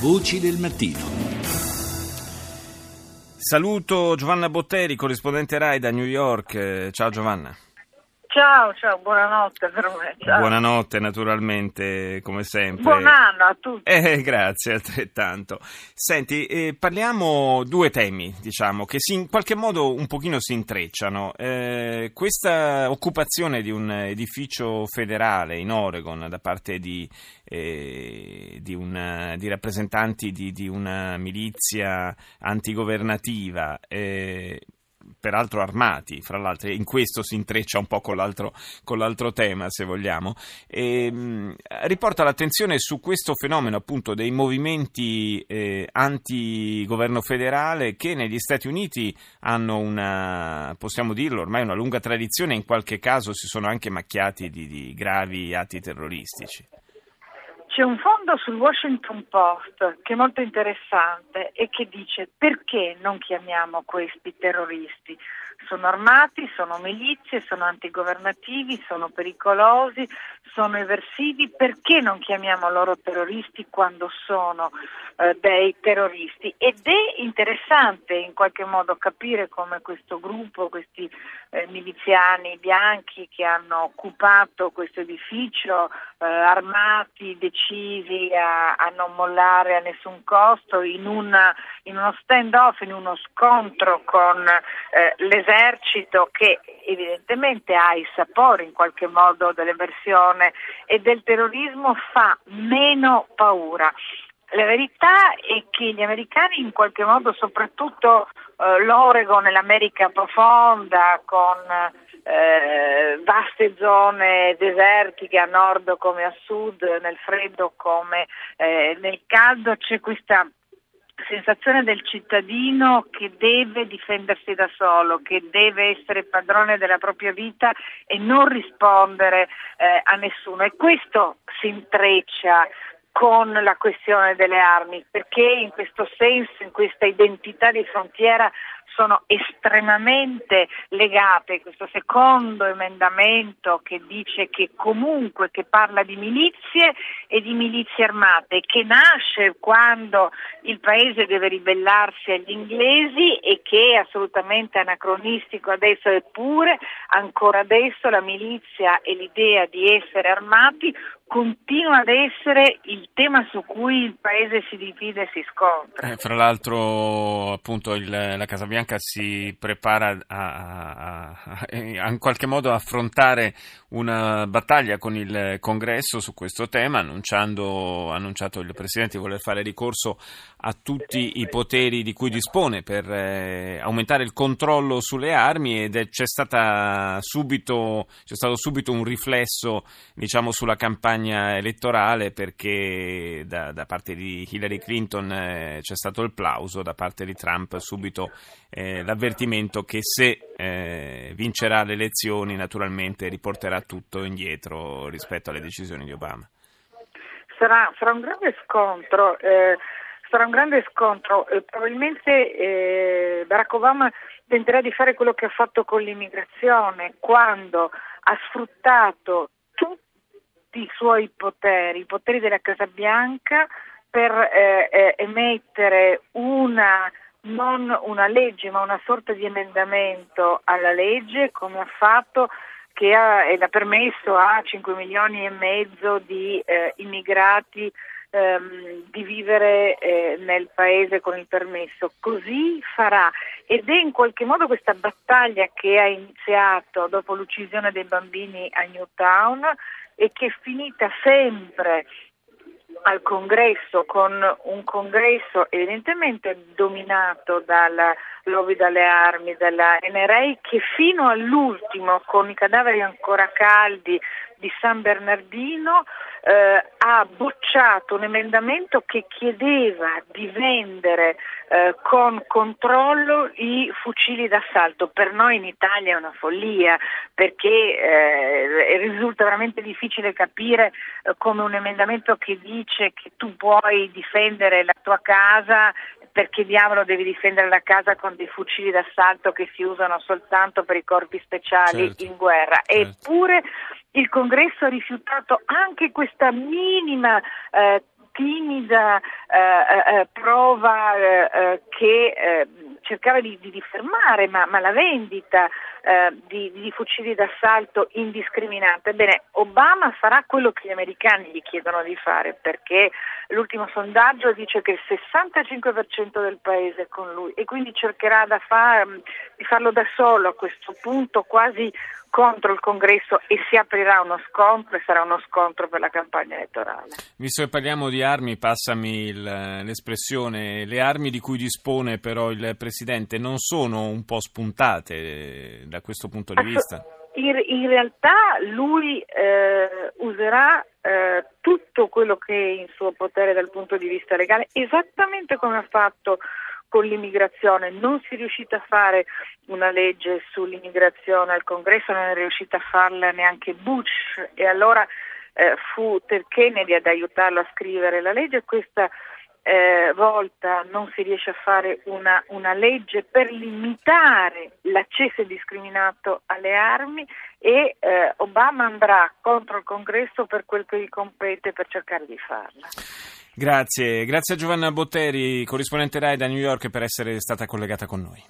Voci del mattino. Saluto Giovanna Botteri, corrispondente RAI da New York. Ciao Giovanna. Ciao, ciao, buonanotte per me. Ciao. Buonanotte naturalmente, come sempre. Buon anno a tutti. Eh, grazie, altrettanto. Senti, eh, parliamo due temi, diciamo, che si, in qualche modo un pochino si intrecciano. Eh, questa occupazione di un edificio federale in Oregon da parte di, eh, di, una, di rappresentanti di, di, una milizia antigovernativa eh, peraltro armati, fra l'altro, in questo si intreccia un po' con l'altro, con l'altro tema, se vogliamo, e, ehm, riporta l'attenzione su questo fenomeno appunto dei movimenti eh, anti-governo federale che negli Stati Uniti hanno una, possiamo dirlo, ormai una lunga tradizione, in qualche caso si sono anche macchiati di, di gravi atti terroristici. C'è un fondo sul Washington Post che è molto interessante e che dice perché non chiamiamo questi terroristi? Sono armati, sono milizie, sono antigovernativi, sono pericolosi, sono eversivi, perché non chiamiamo loro terroristi quando sono eh, dei terroristi? Ed è interessante in qualche modo capire come questo gruppo, questi eh, miliziani bianchi che hanno occupato questo edificio, eh, armati, decisi a, a, non mollare a nessun costo, in, una, in uno stand-off, in uno scontro con eh, l'esercito che evidentemente ha i sapori in qualche modo dell'eversione e del terrorismo, fa meno paura. La verità è che gli americani in qualche modo, soprattutto eh, l'Oregon e l'America profonda, con eh, vaste zone desertiche a nord come a sud, nel freddo come eh, nel caldo, c'è questa sensazione del cittadino che deve difendersi da solo, che deve essere padrone della propria vita e non rispondere eh, a nessuno. E questo si intreccia con la questione delle armi, perché in questo senso, in questa identità di frontiera sono estremamente legate. Questo secondo emendamento che dice che comunque che parla di milizie e di milizie armate, che nasce quando il paese deve ribellarsi agli inglesi e che è assolutamente anacronistico adesso, eppure ancora adesso la milizia e l'idea di essere armati continua ad essere il tema su cui il paese si divide e si scontra. Eh, fra l'altro, appunto, il, la Casa Bianca si prepara a, a, a, in qualche modo affrontare una battaglia con il Congresso su questo tema, annunciando, annunciato il Presidente di voler fare ricorso a tutti i poteri di cui dispone per eh, aumentare il controllo sulle armi ed è, c'è, subito, c'è stato subito un riflesso diciamo, sulla campagna campagna elettorale perché da, da parte di Hillary Clinton eh, c'è stato il plauso, da parte di Trump subito eh, l'avvertimento che se eh, vincerà le elezioni naturalmente riporterà tutto indietro rispetto alle decisioni di Obama. Sarà, sarà un grande scontro. Eh, sarà un grande scontro. Eh, probabilmente eh, Barack Obama tenterà di fare quello che ha fatto con l'immigrazione quando ha sfruttato tutti i suoi poteri, i poteri della Casa Bianca per eh, eh, emettere una non una legge ma una sorta di emendamento alla legge come ha fatto che ha, ed ha permesso a 5 milioni e mezzo di eh, immigrati ehm, di vivere eh, nel paese con il permesso. Così farà ed è in qualche modo questa battaglia che ha iniziato dopo l'uccisione dei bambini a Newtown e che è finita sempre al congresso con un congresso evidentemente dominato dalla lobby dalle armi, dalla NRA che fino all'ultimo con i cadaveri ancora caldi di San Bernardino eh, ha bocciato un emendamento che chiedeva di vendere eh, con controllo i fucili d'assalto. Per noi in Italia è una follia perché eh, risulta veramente difficile capire eh, come un emendamento che dice che tu puoi difendere la tua casa perché diavolo devi difendere la casa con dei fucili d'assalto che si usano soltanto per i corpi speciali certo, in guerra. Certo. Eppure il Congresso ha rifiutato anche questa minima eh, timida eh, eh, prova eh, che cercava di, di, fermare, ma, ma la vendita di, di, fucili d'assalto indiscriminata. Ebbene, Obama farà quello che gli americani gli chiedono di fare, perché l'ultimo sondaggio dice che il 65% del paese è con lui e quindi cercherà far, di farlo da solo a questo punto, quasi contro il congresso e si aprirà uno scontro e sarà uno scontro per la campagna elettorale. Visto che parliamo di armi, passami il, l'espressione, le armi di cui dispone però il Presidente non sono un po' spuntate eh, da questo punto di vista? In, in realtà lui eh, userà eh, tutto quello che è in suo potere dal punto di vista legale, esattamente come ha fatto con l'immigrazione, non si è riuscita a fare una legge sull'immigrazione al Congresso, non è riuscita a farla neanche Bush e allora eh, fu Ted Kennedy ad aiutarlo a scrivere la legge. Questa eh, volta non si riesce a fare una, una, legge per limitare l'accesso indiscriminato alle armi e eh, Obama andrà contro il Congresso per quel che gli compete per cercare di farla. Grazie, grazie a Giovanna Botteri, corrispondente RAI da New York, per essere stata collegata con noi.